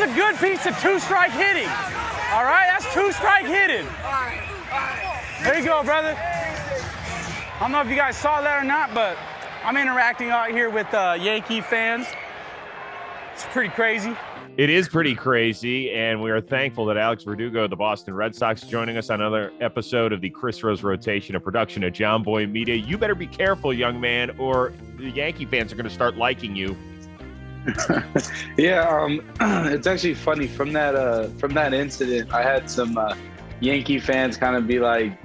was a good piece of two strike hitting. All right, that's two strike hitting. There you go, brother. I don't know if you guys saw that or not, but I'm interacting out here with uh, Yankee fans. It's pretty crazy. It is pretty crazy, and we are thankful that Alex Verdugo of the Boston Red Sox joining us on another episode of the Chris Rose Rotation, a production of Jomboy Media. You better be careful, young man, or the Yankee fans are going to start liking you. yeah, um, it's actually funny from that uh, from that incident. I had some uh, Yankee fans kind of be like,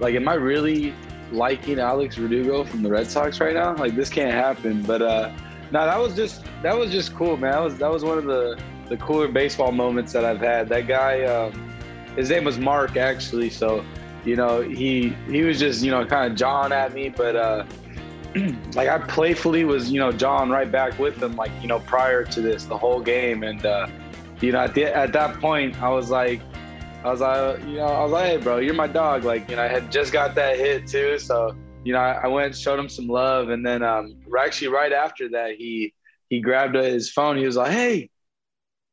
like, am I really liking Alex Verdugo from the Red Sox right now? Like, this can't happen. But uh, no, that was just that was just cool, man. That was that was one of the the cooler baseball moments that I've had. That guy, um, his name was Mark, actually. So, you know, he he was just you know kind of jawing at me, but. Uh, like I playfully was, you know, John right back with him, like you know, prior to this, the whole game, and uh, you know, at the, at that point, I was like, I was like, you know, I was like, hey, bro, you're my dog. Like, you know, I had just got that hit too, so you know, I, I went showed him some love, and then um, actually right after that, he he grabbed his phone. He was like, hey,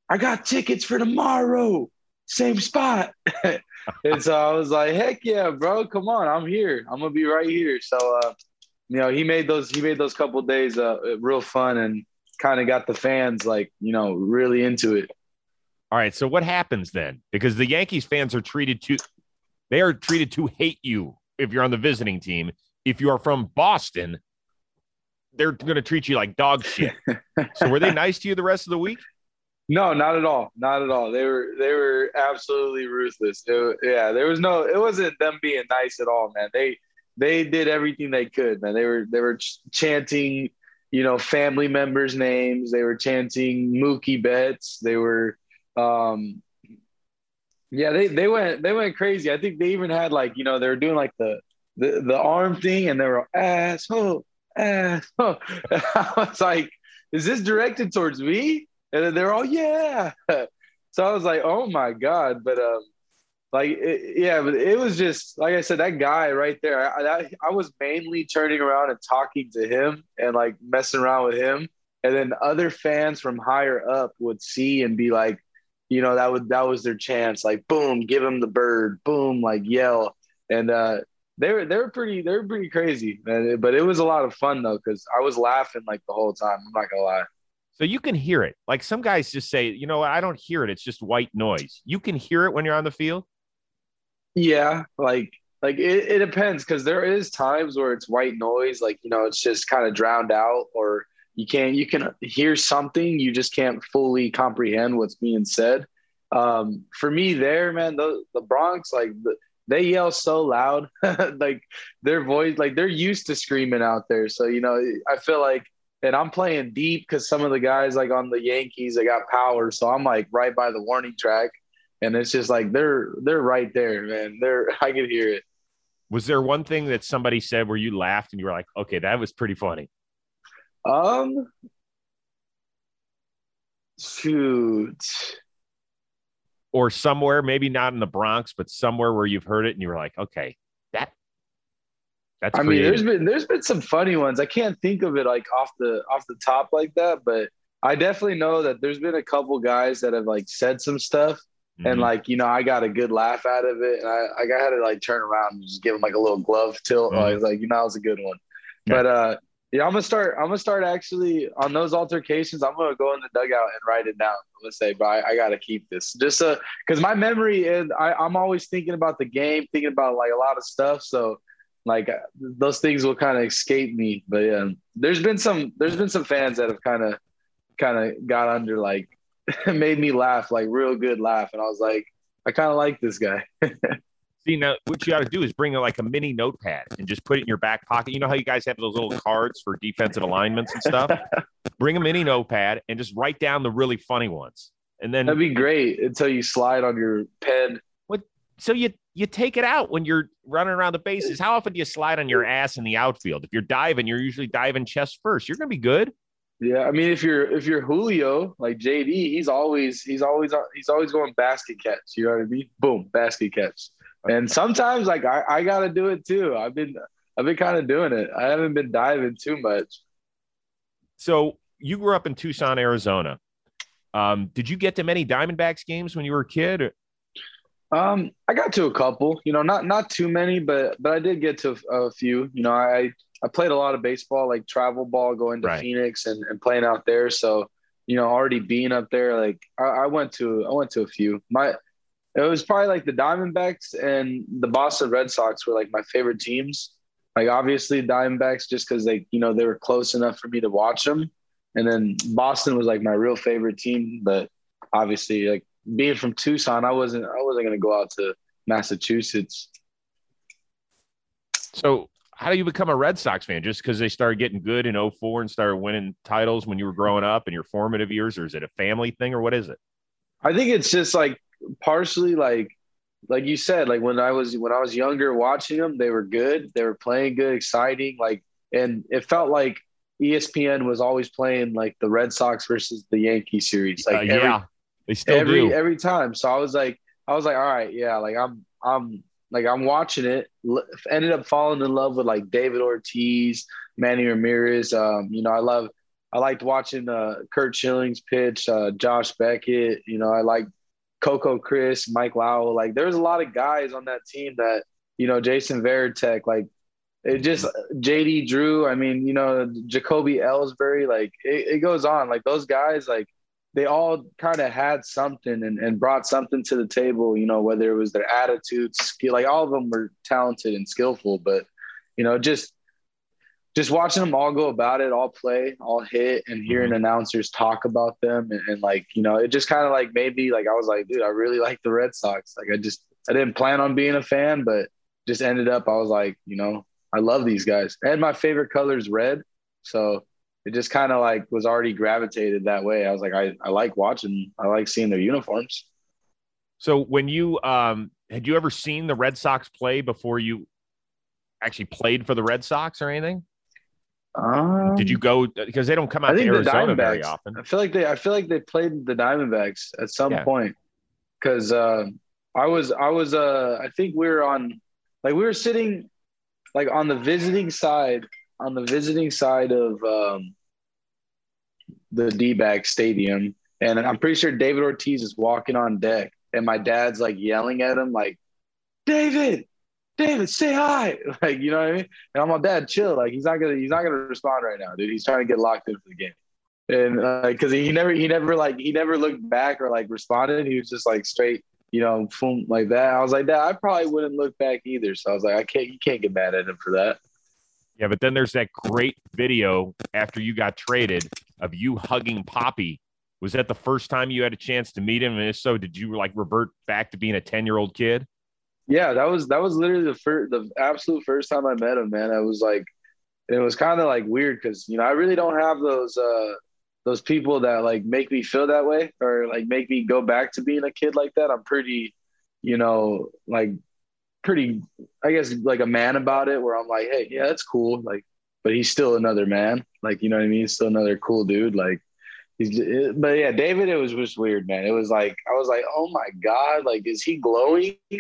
I got tickets for tomorrow, same spot. and so I was like, heck yeah, bro, come on, I'm here. I'm gonna be right here. So. Uh, you know, he made those he made those couple days uh, real fun and kind of got the fans like you know really into it. All right, so what happens then? Because the Yankees fans are treated to they are treated to hate you if you're on the visiting team. If you are from Boston, they're going to treat you like dog shit. so were they nice to you the rest of the week? No, not at all. Not at all. They were they were absolutely ruthless. It, yeah, there was no. It wasn't them being nice at all, man. They they did everything they could, man. They were they were ch- chanting, you know, family members' names. They were chanting Mookie Betts. They were, um, yeah, they they went they went crazy. I think they even had like you know they were doing like the the the arm thing, and they were asshole asshole. I was like, is this directed towards me? And they're all yeah. So I was like, oh my god, but um like it, yeah but it was just like i said that guy right there I, I, I was mainly turning around and talking to him and like messing around with him. And then other fans from higher up would see and be like you know that would that was their chance. Like boom give him the bird boom like yell. And uh they were they were pretty they were pretty crazy man. but it was a lot of fun though because i was laughing like the whole time i'm not gonna lie. So you can hear it. Like some guys just say you know i don't hear it. It's just white noise. You can hear it when you're on the field yeah, like like it, it depends because there is times where it's white noise, like you know, it's just kind of drowned out, or you can't you can hear something, you just can't fully comprehend what's being said. Um, for me, there, man, the the Bronx, like the, they yell so loud, like their voice, like they're used to screaming out there. So you know, I feel like, and I'm playing deep because some of the guys like on the Yankees, they got power, so I'm like right by the warning track and it's just like they're they're right there, man. They're I could hear it. Was there one thing that somebody said where you laughed and you were like, okay, that was pretty funny? Um, shoot. Or somewhere, maybe not in the Bronx, but somewhere where you've heard it and you were like, okay, that that's. I creative. mean, there's been there's been some funny ones. I can't think of it like off the off the top like that, but I definitely know that there's been a couple guys that have like said some stuff Mm-hmm. And like, you know, I got a good laugh out of it. And I, I had to like turn around and just give him like a little glove tilt. Mm-hmm. I was like, you know, that was a good one. Okay. But uh yeah, I'm gonna start. I'm gonna start actually on those altercations. I'm gonna go in the dugout and write it down. I'm gonna say, but I, I gotta keep this just uh, because my memory is. I, I'm always thinking about the game, thinking about like a lot of stuff. So, like those things will kind of escape me. But yeah, there's been some. There's been some fans that have kind of, kind of got under like made me laugh, like real good laugh. And I was like, I kind of like this guy. See, now what you got to do is bring like a mini notepad and just put it in your back pocket. You know how you guys have those little cards for defensive alignments and stuff? bring a mini notepad and just write down the really funny ones. And then that'd be great until you slide on your pen. What? So you you take it out when you're running around the bases. How often do you slide on your ass in the outfield? If you're diving, you're usually diving chest first. You're gonna be good. Yeah, I mean, if you're if you're Julio like JD, he's always he's always he's always going basket catch. You know what I mean? Boom, basket catch. And sometimes like I, I got to do it too. I've been I've been kind of doing it. I haven't been diving too much. So you grew up in Tucson, Arizona. Um, did you get to many Diamondbacks games when you were a kid? Um, I got to a couple, you know, not not too many, but but I did get to a few. You know, I I played a lot of baseball, like travel ball, going to Right. Phoenix and, and playing out there. So, you know, already being up there, like I, I went to I went to a few. My it was probably like the Diamondbacks and the Boston Red Sox were like my favorite teams. Like obviously Diamondbacks just because they you know they were close enough for me to watch them, and then Boston was like my real favorite team. But obviously, like being from Tucson, I wasn't I wasn't gonna go out to Massachusetts. So, how do you become a Red Sox fan? Just because they started getting good in 04 and started winning titles when you were growing up in your formative years, or is it a family thing, or what is it? I think it's just like partially like like you said, like when I was when I was younger watching them, they were good. They were playing good, exciting, like and it felt like ESPN was always playing like the Red Sox versus the Yankee series. Like Uh, every, yeah, they still every do. every time. So I was like I was like, all right, yeah, like I'm I'm like I'm watching it. Ended up falling in love with like David Ortiz, Manny Ramirez. Um, you know, I love I liked watching uh, Curt Schilling's pitch, uh, Josh Beckett. You know, I like Coco Crisp, Mike Lowell. Like there was a lot of guys on that team that you know, Jason Varitek, like it just JD Drew. I mean, you know, Jacoby Ellsbury. Like it, it goes on. Like those guys, like they all kind of had something and, and brought something to the table. You know, whether it was their attitude, skill. Like all of them were talented and skillful, but you know, just just watching them all go about it, all play, all hit, and hearing mm-hmm. announcers talk about them, and, and like you know, it just kind of like made me like I was like, dude, I really like the Red Sox. Like I just I didn't plan on being a fan, but just ended up I was like, you know, I love these guys, and my favorite color is red, so it just kind of like was already gravitated that way. I was like, I I like watching, I like seeing their uniforms. So, when you um, had you ever seen the Red Sox play before you actually played for the Red Sox or anything? Um, Did you go because they don't come out I to Arizona very often? I feel like they. I feel like they played the Diamondbacks at some Yeah. point because uh, I was. I was. Uh, I think we were on. Like we were sitting, like on the visiting side. On the visiting side of um, the D-back stadium, and I'm pretty sure David Ortiz is walking on deck, and my dad's like yelling at him, like, "David, David, say hi!" Like you know what I mean? And I'm like, "Dad, chill. Like he's not gonna. He's not gonna respond right now, dude. He's trying to get locked into the game." and because he never he never like he never looked back or like responded he was just like straight you know boom, like that i was like that i probably wouldn't look back either so i was like i can't you can't get mad at him for that Yeah, but then there's that great video after you got traded of you hugging Papi. Was that the first time you had a chance to meet him? And if so, did you like revert back to being a 10 year old kid? yeah that was that was literally the first the absolute first time i met him man i was like it was kind of like weird because you know i really don't have those uh those people that like make me feel that way or like make me go back to being a kid like that i'm pretty you know like pretty i guess like a man about it where i'm like hey yeah that's cool. Like but he's still another man. Like you know what i mean? Still another cool dude. Like he's but yeah david it was just weird man. It was like i was like oh my god like is he glowing?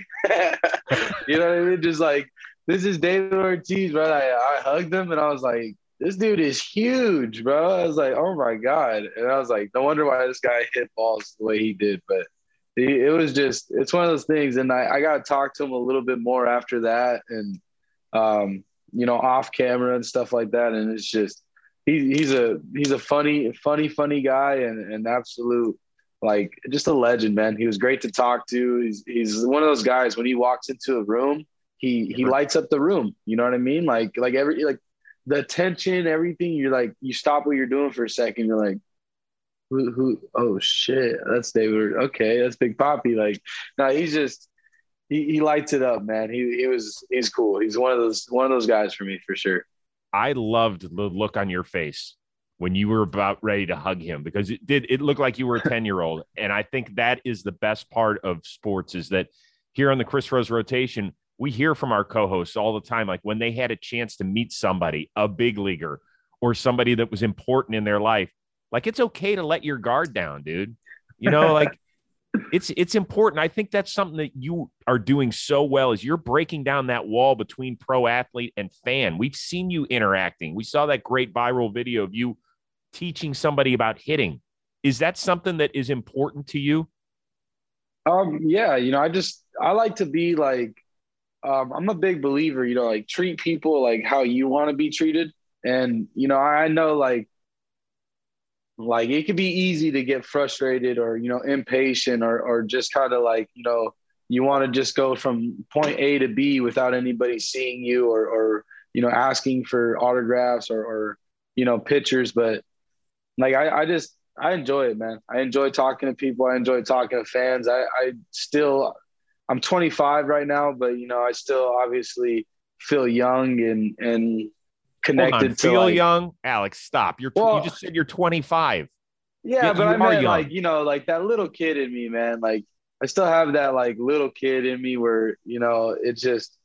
You know what i mean? Just like this is david ortiz bro I, I hugged him and i was like this dude is huge bro. I was like oh my god. And i was like no wonder why this guy hit balls the way he did. But it was just it's one of those things and i, I got to talk to him a little bit more after that and um you know off camera and stuff like that and it's just he, he's a he's a funny funny funny guy and an absolute like just a legend man. He was great to talk to. He's he's one of those guys when he walks into a room he he lights up the room. You know what i mean? Like like every like the tension everything you're like you stop what you're doing for a second you're like who who oh shit. That's david. Okay that's big Papi. Like no he's just he, he lights it up man. He, he was he's cool. He's one of those one of those guys for me for sure. I loved the look on your face when you were about ready to hug him because it did it looked like you were a 10 year old. And I think that is the best part of sports is that here on the Chris Rose rotation, we hear from our co-hosts all the time, like when they had a chance to meet somebody, a big leaguer or somebody that was important in their life, like it's okay to let your guard down, dude. You know, like it's it's important. I think that's something that you are doing so well is you're breaking down that wall between pro athlete and fan. We've seen you interacting. We saw that great viral video of you teaching somebody about hitting Is that something that is important to you? Um, yeah, you know, I just I like to be like um, I'm a big believer, you know, like treat people like how you want to be treated. And, you know, I know like like it could be easy to get frustrated or, you know, impatient or or just kind of like, you know, you want to just go from point A to B without anybody seeing you or or, you know, asking for autographs or or, you know, pictures. But like I, I just I enjoy it, man. I enjoy talking to people. I enjoy talking to fans. I, I still I'm 25 right now, but you know, I still obviously feel young and and connected. to feel like, young, Alex. Stop. You're Well- you just said you're 25. Yeah, Yeah, but I meant young. like you know, like that little kid in me, man. Like I still have that like little kid in me where you know it just.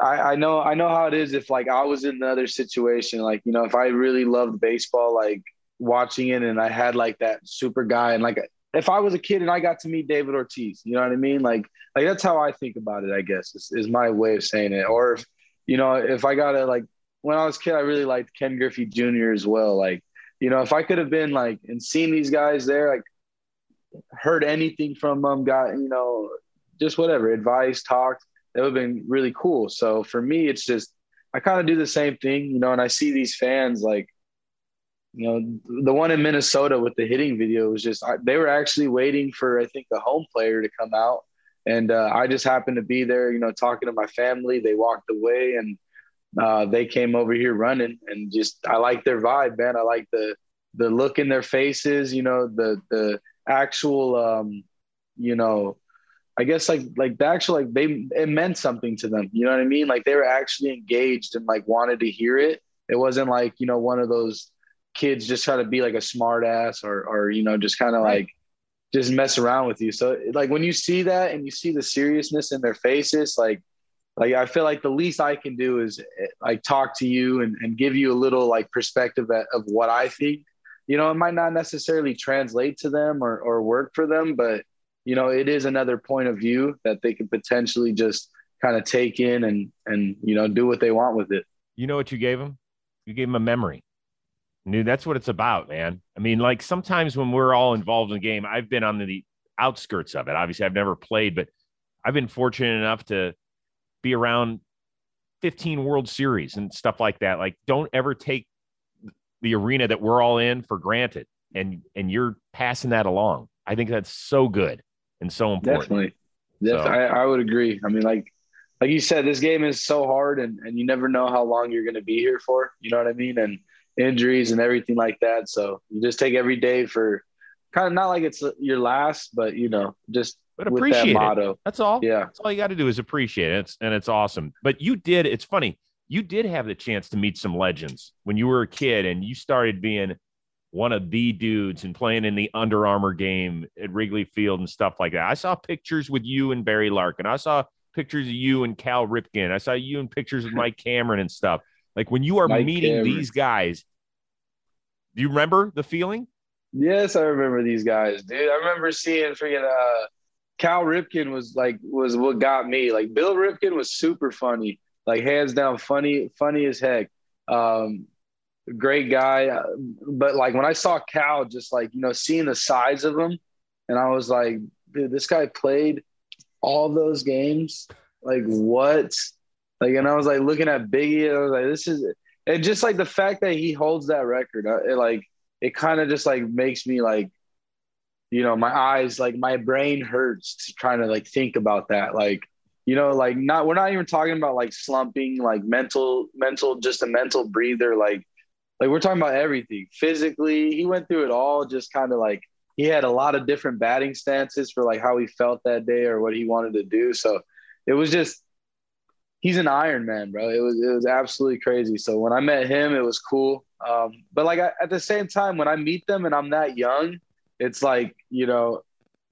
I, I know I know how it is if like I was in another situation like you know if I really loved baseball like watching it and I had like that super guy and like if I was a kid and I got to meet David Ortiz you know what I mean like like that's how I think about it I guess is, is my way of saying it or if you know if I got to like when I was kid I really liked Ken Griffey Jr. as well like you know, if I could have been like and seen these guys there, like heard anything from them, got, you know, just whatever advice, talked, that would have been really cool. So for me, it's just, I kind of do the same thing, you know, and I see these fans like, you know, the one in Minnesota with the hitting video was just, I, they were actually waiting for, I think, the home player to come out. And uh, I just happened to be there, you know, talking to my family. They walked away and uh, they came over here running and just I like their vibe, man. I like the the look in their faces, you know, the the actual um, you know, I guess like like the actual like they it meant something to them. You know what I mean? Like they were actually engaged and like wanted to hear it. It wasn't like, you know, one of those kids just try to be like a smart ass or or you know, just kind of Right. like just mess around with you. So like when you see that and you see the seriousness in their faces, like like I feel like the least I can do is like talk to you and, and give you a little like perspective of what I think. You know, it might not necessarily translate to them or or work for them, but you know, it is another point of view that they could potentially just kind of take in and and you know do what they want with it. You know what you gave them? You gave them a memory. Dude, that's what it's about, man. I mean, like sometimes when we're all involved in the game, I've been on the outskirts of it. Obviously, I've never played, but I've been fortunate enough to be around 15 World Series and stuff like that. Like, don't ever take the arena that we're all in for granted. And and you're passing that along. I think that's so good and so important. Definitely. Def- So- I, I would agree. I mean, like like you said, this game is so hard and, and you never know how long you're gonna be here for. You know what I mean? And injuries and everything like that. So you just take every day for kind of not like it's your last, but you know, just But with appreciate that it. That's all. Yeah. That's all you got to do is appreciate it. It's, and it's awesome. But you did, it's funny. You did have the chance to meet some legends when you were a kid and you started being one of the dudes and playing in the Under Armour game at Wrigley Field and stuff like that. I saw pictures with you and Barry Larkin. I saw pictures of you and Cal Ripken. I saw you in pictures of Mike Cameron and stuff. Like when you are Mike meeting Cameron. these guys, do you remember the feeling? Yes, I remember these guys, dude. I remember seeing freaking uh Cal Ripken was like was what got me. Like Bill Ripken was super funny, like hands down funny, funny as heck. Um, great guy, uh, but like when I saw Cal, just like you know, seeing the size of him, and I was like, dude, this guy played all those games. Like what? Like, and I was like looking at Biggie, I was like, this is, and just like the fact that he holds that record, uh, it like it kind of just like makes me like you know my eyes like my brain hurts trying to like think about that. Like you know like not we're not even talking about like slumping like mental mental just a mental breather like like we're talking about everything. Physically he went through it all just kind of like he had a lot of different batting stances for like how he felt that day or what he wanted to do. So it was just he's an Iron Man, bro. It was it was absolutely crazy. So when I met him, it was cool. Um, but like I, at the same time, when I meet them and I'm that young, it's like you know,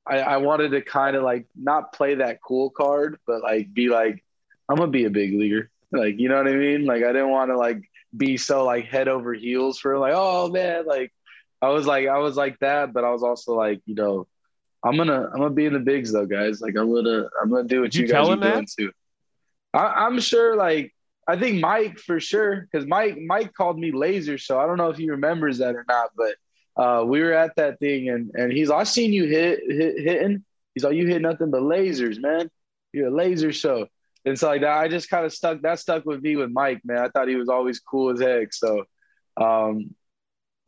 I, I wanted to kind of like not play that cool card, but like be like, I'm gonna be a big leaguer. Like you know what I mean? Like I didn't want to like be so like head over heels for like oh man like I was like I was like that, but I was also like you know. I'm gonna I'm gonna be in the bigs though, guys. Like I'm gonna I'm gonna do what Did you you, guys are that? doing too. I, I'm sure, like I think Mike for sure, because Mike Mike called me laser, so I don't know if he remembers that or not, but uh, we were at that thing, and and he's, I seen you hit, hit hitting. He's like, you hit nothing but lasers, man. You're a laser show. And so like that, I just kind of stuck. That stuck with me with Mike, man. I thought he was always cool as heck. So, um,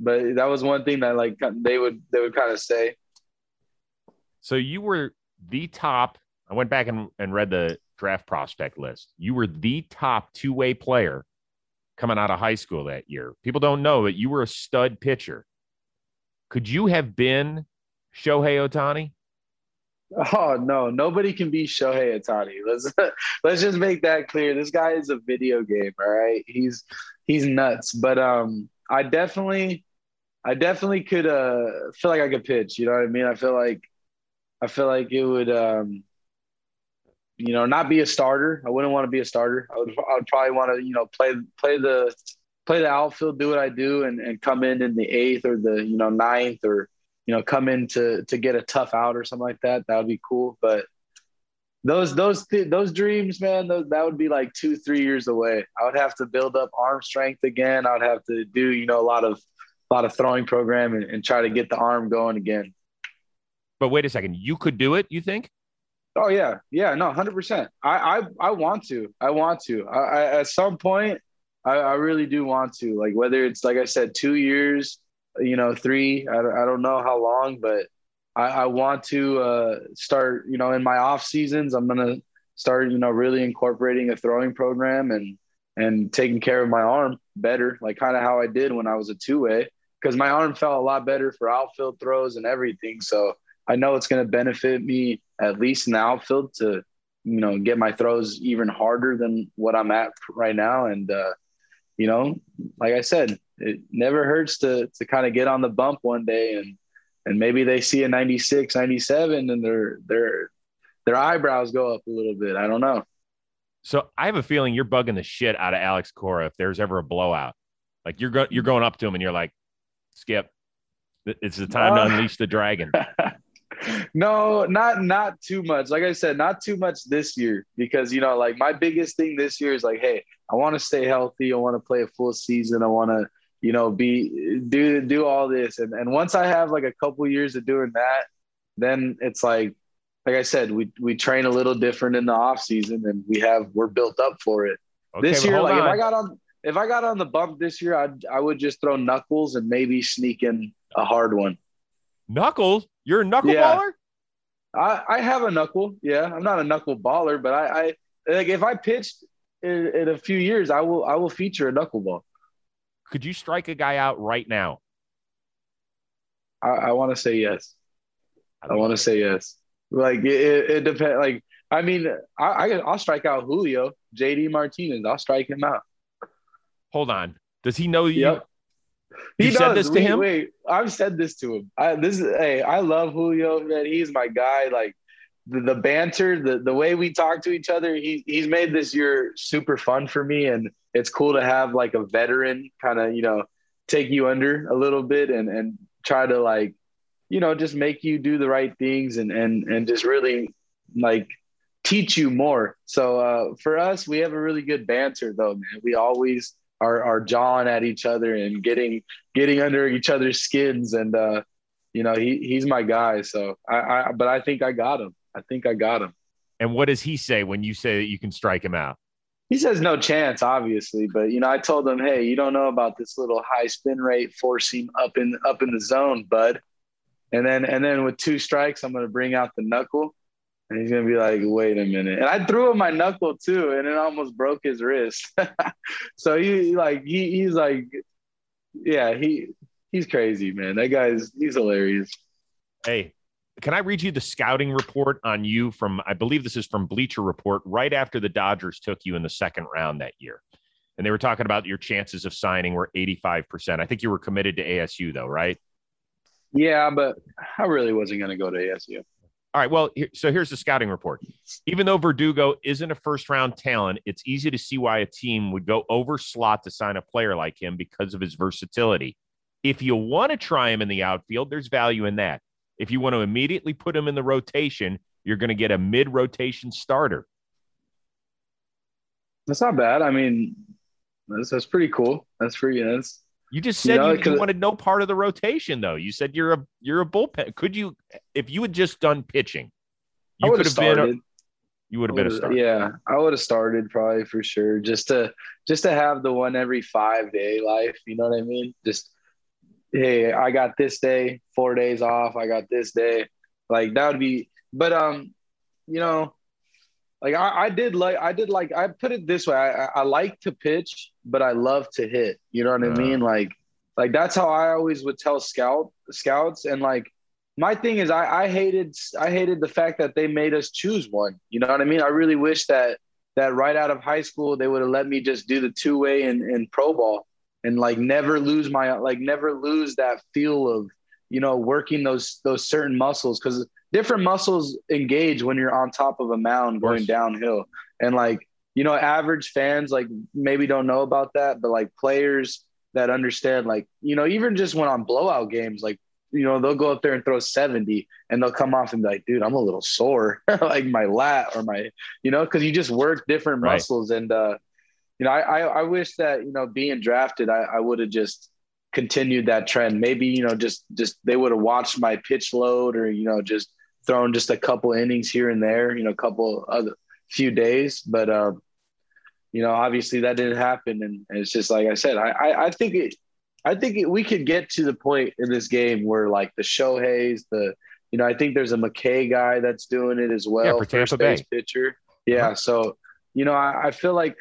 but that was one thing that like they would they would kind of say. So you were the top. I went back and, and read the draft prospect list. You were the top two way player coming out of high school that year. People don't know that you were a stud pitcher. Could you have been Shohei Ohtani? Oh no, nobody can be Shohei Ohtani. Let's let's just make that clear. This guy is a video game, all right? He's he's nuts. But um I definitely I definitely could uh feel like I could pitch, you know what I mean? I feel like I feel like it would um you know, not be a starter. I wouldn't want to be a starter. I would I would probably want to, you know, play play the play the outfield, do what I do and, and come in in the eighth or the, you know, ninth or you know, come in to to get a tough out or something like that. That would be cool. But those those th- those dreams, man, those, that would be like two three years away. I would have to build up arm strength again. I would have to do you know a lot of a lot of throwing program and, and try to get the arm going again. But wait a second, you could do it. You think? Oh yeah, yeah, no, hundred percent. I, I I want to. I want to. I, I at some point, I, I really do want to. Like whether it's like I said, two years, you know, three. I, I don't know how long, but I, I want to uh, start. You know, in my off seasons, I'm gonna start. You know, really incorporating a throwing program and and taking care of my arm better, like kind of how I did when I was a two way, because my arm felt a lot better for outfield throws and everything. So I know it's to benefit me at least in the outfield to, you know, get my throws even harder than what I'm at right now. And, uh, you know, like I said, it never hurts to to kind of get on the bump one day and and maybe they see a 96 97 and their their their eyebrows go up a little bit. I don't know. So i have a feeling you're bugging the shit out of alex cora if there's ever a blowout. Like you're go- you're going up to him and you're like skip. It's the time uh, to unleash the dragon no not not too much like i said not too much this year because you know like my biggest thing this year is like hey i want to stay healthy i want to play a full season i want to you know, be do do all this. And and once I have like a couple years of doing that, then it's like like I said, we we train a little different in the off season and we have we're built up for it. Okay, this year, like on. if I got on if I got on the bump this year, I I would just throw knuckles and maybe sneak in a hard one. Knuckles? You're a knuckleballer? yeah. I, I have a knuckle. Yeah. I'm not a knuckle baller, but I, I like if I pitched in, in a few years, I will I will feature a knuckleball. Could you strike a guy out right now? I, I want to say yes. I, I want to say yes. Like it, it depends. Like I mean, I, I I'll strike out Julio, JD Martinez. I'll strike him out. Hold on. Does he know you? Yep. He you said this to him. Wait, I've said this to him. I, this is hey, I love Julio, man. He's my guy. Like the, the banter, the the way we talk to each other. He he's made this year super fun for me, and it's cool to have like a veteran kind of you know take you under a little bit and and try to like you know just make you do the right things and and and just really like teach you more so uh, for us we have a really good banter though man we always are are jawing at each other and getting getting under each other's skins. And uh you know he he's my guy. So I, I but i think i got him. I think i got him. And what does he say when you say that you can strike him out? He says no chance, obviously, but you know, I told him, hey, you don't know about this little high spin rate forcing up in up in the zone, bud. And then and then with two strikes, I'm gonna bring out the knuckle, and he's gonna be like, wait a minute. And I threw him my knuckle too, and it almost broke his wrist. so he like he he's like, yeah, he he's crazy, man. That guy's he's hilarious. Hey, can I read you the scouting report on you from, I believe this is from Bleacher Report, right after the Dodgers took you in the second round that year? And they were talking about your chances of signing were 85%. I think you were committed to ASU, though, right? Yeah, but I really wasn't going to go to ASU. All right. Well, so here's the scouting report. Even though Verdugo isn't a first round talent, it's easy to see why a team would go over slot to sign a player like him because of his versatility. If you want to try him in the outfield, there's value in that. If you want to immediately put him in the rotation, you're going to get a mid rotation starter. That's not bad. I mean, that's, that's pretty cool. That's pretty, that's, You just said you, know, you, 'cause- wanted no part of the rotation, though. You said you're a you're a bullpen. Could you, if you had just done pitching, you would could have been. A, you would have been a starter. Yeah, I would have started probably for sure. Just to just to have the one every five day life. You know what I mean? Just hey, I got this day, four days off. I got this day. Like that would be. But um, you know, like I, I did like I did like I put it this way. I- I like to pitch, but I love to hit. You know what I Uh. mean? Like like that's how I always would tell scout scouts and like my thing is I, I hated I hated the fact that they made us choose one. You know what I mean? I really wish that that right out of high school they would have let me just do the two way in, in pro ball and like never lose my like never lose that feel of you know working those those certain muscles because different muscles engage when you're on top of a mound going downhill and like you know average fans like maybe don't know about that but like players that understand like you know even just when on blowout games like you know they'll go up there and throw 70 and they'll come off and be like dude i'm a little sore like my lat or my you know because you just work different Right. muscles muscles and uh you know I, I i wish that you know being drafted i, I would have just continued that trend maybe you know just just they would have watched my pitch load or you know just thrown just a couple innings here and there you know a couple other few days but um you know obviously that didn't happen and, and it's just like i said i i, I think it I think it, we could get to the point in this game where like the Shohei's, the you know, I think there's a McKay guy that's doing it as well. Yeah, for Tampa first base Bay. pitcher. Yeah, Uh-huh. so you know, I, I feel like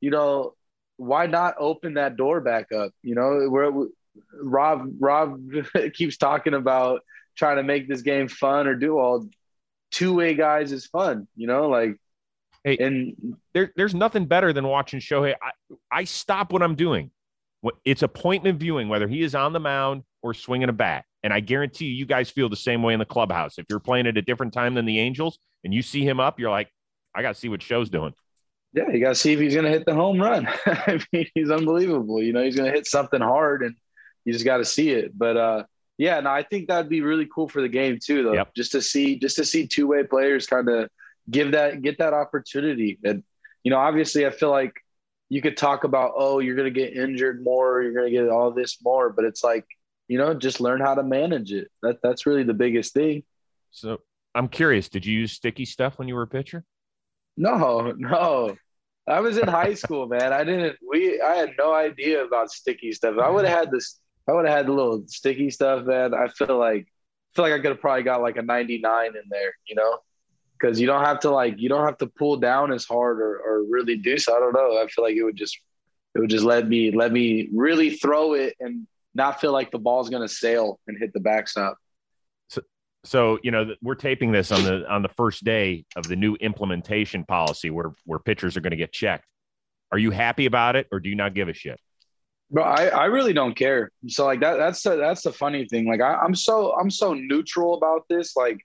you know, why not open that door back up? You know, where Rob Rob keeps talking about trying to make this game fun or do all two way guys is fun. You know, like Hey, and there, there's nothing better than watching Shohei. I, I stop what I'm doing. It's appointment viewing, whether he is on the mound or swinging a bat. And I guarantee you, you guys feel the same way in the clubhouse. If you're playing at a different time than the Angels and you see him up, you're like, I got to see what Show's doing. Yeah, you got to see if he's going to hit the home run. I mean, he's unbelievable. You know, he's going to hit something hard, and you just got to see it. But uh, yeah, no, I think that'd be really cool for the game too, though. Yep. Just to see, just to see two way players kind of give that, get that opportunity. And you know, obviously, I feel like you could talk about, oh, you're going to get injured more, you're going to get all this more, but it's like, you know, just learn how to manage it. That that's really the biggest thing. So I'm curious, did you use sticky stuff when you were a pitcher? No, no. I was in high school, man. I didn't. We. I had no idea about sticky stuff. I would have had this. I would have had the little sticky stuff, man. I feel like. I feel like I could have probably got like a 99 in there, you know, because you don't have to like you don't have to pull down as hard or, or really do so. I don't know. I feel like it would just it would just let me let me really throw it and not feel like the ball's gonna sail and hit the backstop. So so you know we're taping this on the on the first day of the new implementation policy where where pitchers are going to get checked. Are you happy about it, or do you not give a shit? Bro, I, I really don't care. So like that that's the that's the funny thing. Like I, I'm so I'm so neutral about this. Like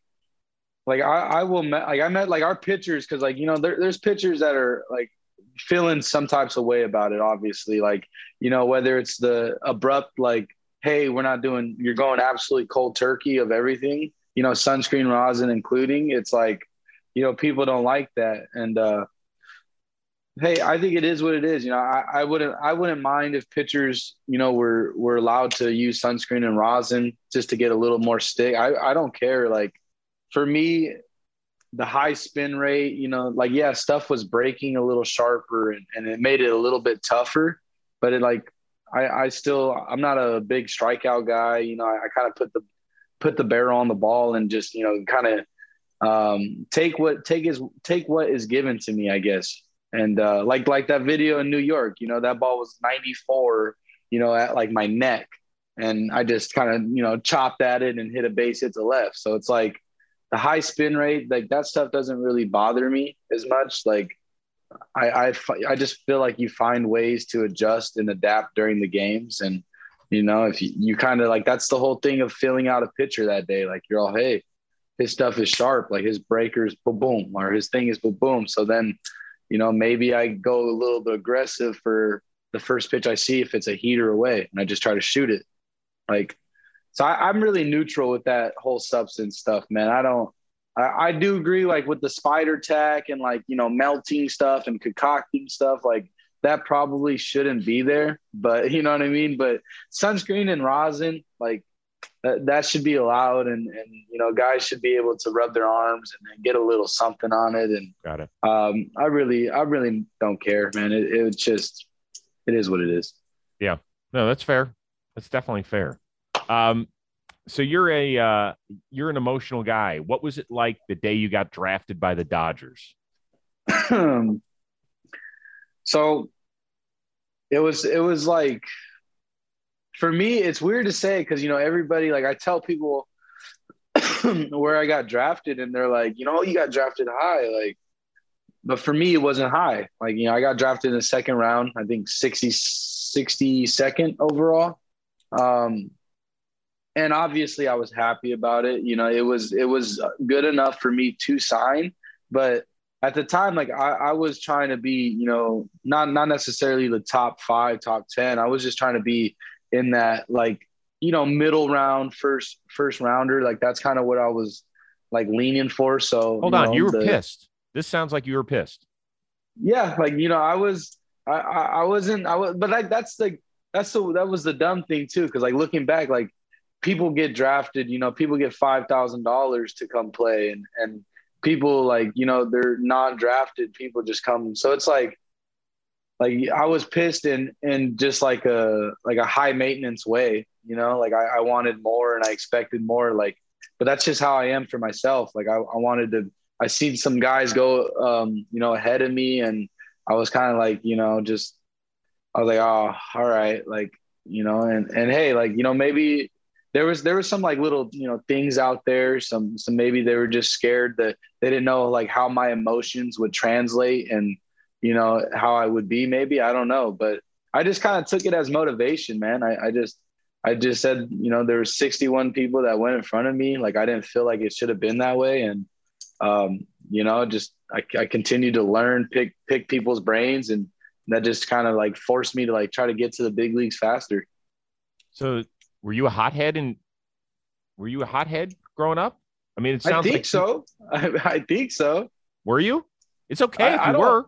like I, I will met like I met like our pitchers because like you know there, there's pitchers that are like feeling some types of way about it. Obviously, like you know whether it's the abrupt like hey we're not doing you're going absolutely cold turkey of everything. You know sunscreen rosin including. It's like you know people don't like that and. uh Hey, I think it is what it is. You know, I, I wouldn't I wouldn't mind if pitchers, you know, were were allowed to use sunscreen and rosin just to get a little more stick. I, I don't care. Like for me, the high spin rate, you know, like yeah, stuff was breaking a little sharper and, and it made it a little bit tougher. But it like I, I still I'm not a big strikeout guy. You know, I, I kind of put the put the barrel on the ball and just, you know, kind of um, take what take is take what is given to me, I guess. And uh, like like that video in New York, you know, that ball was 94, you know, at like my neck, and I just kind of you know chopped at it and hit a base hit to left. So it's like the high spin rate, like that stuff doesn't really bother me as much. Like I I, I just feel like you find ways to adjust and adapt during the games, and you know if you, you kind of like that's the whole thing of filling out a pitcher that day. Like you're all hey, his stuff is sharp, like his breakers boom boom, or his thing is boom boom. So then you know, maybe I go a little bit aggressive for the first pitch I see if it's a heater away and I just try to shoot it. Like, so I, I'm really neutral with that whole substance stuff, man. I don't, I, I do agree like with the Spider Tack and like, you know, melting stuff and concocting stuff. Like that probably shouldn't be there. But you know what I mean. But sunscreen and rosin, like that, that should be allowed, and and you know guys should be able to rub their arms and, get a little something on it. And got it. Um, I really, I really don't care, man. It, it's just, it is what it is. Yeah, no, that's fair. That's definitely fair. Um, so you're a uh, you're an emotional guy. What was it like the day you got drafted by the Dodgers? so it was it was like for me it's weird to say because you know everybody like I tell people where I got drafted and they're like you know you got drafted high like but for me it wasn't high like you know I got drafted in the second round I think 60 62nd overall um and obviously I was happy about it. You know, it was it was good enough for me to sign, but at the time, like I, I was trying to be, you know, not not necessarily the top five, top ten. I was just trying to be in that like, you know, middle round, first first rounder. Like that's kind of what I was like leaning for. So hold you on, know, you were the, pissed. This sounds like you were pissed. Yeah, like you know, I was, I, I, I wasn't, I was, but like that's like that's the that was the dumb thing too, because like looking back, like people get drafted, you know, people get five thousand dollars to come play and and people like, you know, they're non-drafted, people just come. So it's like like I was pissed in in just like a like a high maintenance way, you know, like I, I wanted more and I expected more, like but that's just how I am for myself. Like I, I wanted to I seen some guys go um, you know, ahead of me and I was kind of like, you know, just I was like, oh, all right, like, you know, and and hey, like, you know, maybe there was there was some like little you know things out there some some maybe they were just scared that they didn't know like how my emotions would translate and you know how i would be maybe i don't know but i just kind of took it as motivation man. I, I just i just said you know there were 61 people that went in front of me like i didn't feel like it should have been that way and um you know just i, I continued to learn pick pick people's brains and that just kind of like forced me to like try to get to the big leagues faster. So were you a hothead and were you a hothead growing up? I mean, it sounds. I think like so. I, I, think so. Were you? It's okay I, if you were.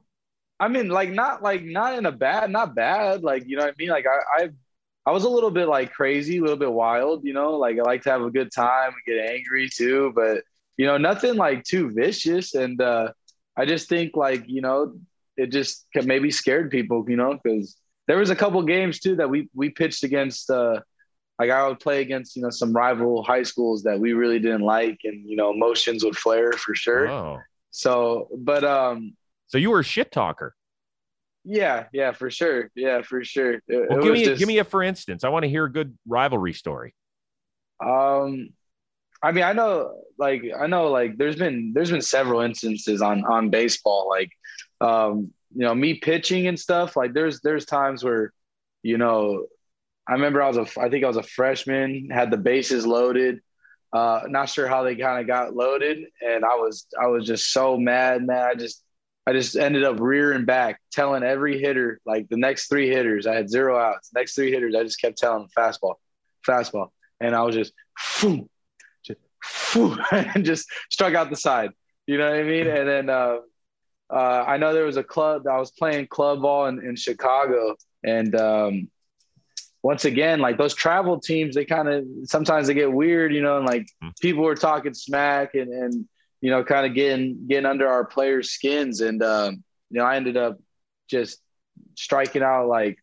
I mean, like not like not in a bad, not bad. Like you know what I mean. Like I, I, I was a little bit like crazy, a little bit wild. You know, like I like to have a good time, and get angry too, but you know, nothing like too vicious. And uh, I just think like you know, it just maybe scared people. You know, because there was a couple games too that we we pitched against. Uh, like I would play against, you know, some rival high schools that we really didn't like and, you know, emotions would flare for sure. Oh. So, but, um, so you were a shit talker. Yeah. Yeah, for sure. Yeah, for sure. It, well, it give me, just, give me a, for instance, I want to hear a good rivalry story. Um, I mean, I know, like, I know, like, there's been, there's been several instances on, on baseball, like, um, you know, me pitching and stuff. Like, there's, there's times where, you know, I remember I was a, I think I was a freshman, had the bases loaded. Uh, not sure how they kind of got loaded, and I was, I was just so mad, man. I just, I just ended up rearing back, telling every hitter, like the next three hitters, I had zero outs. Next three hitters, I just kept telling them fastball, fastball, and I was just, phew, just, phew, and just struck out the side. You know what I mean? And then uh, uh, I know there was a club that I was playing club ball in, in Chicago, and um, once again, like those travel teams, they kind of sometimes they get weird, you know, and like hmm. people were talking smack and and you know, kind of getting getting under our players' skins, and um, you know, I ended up just striking out like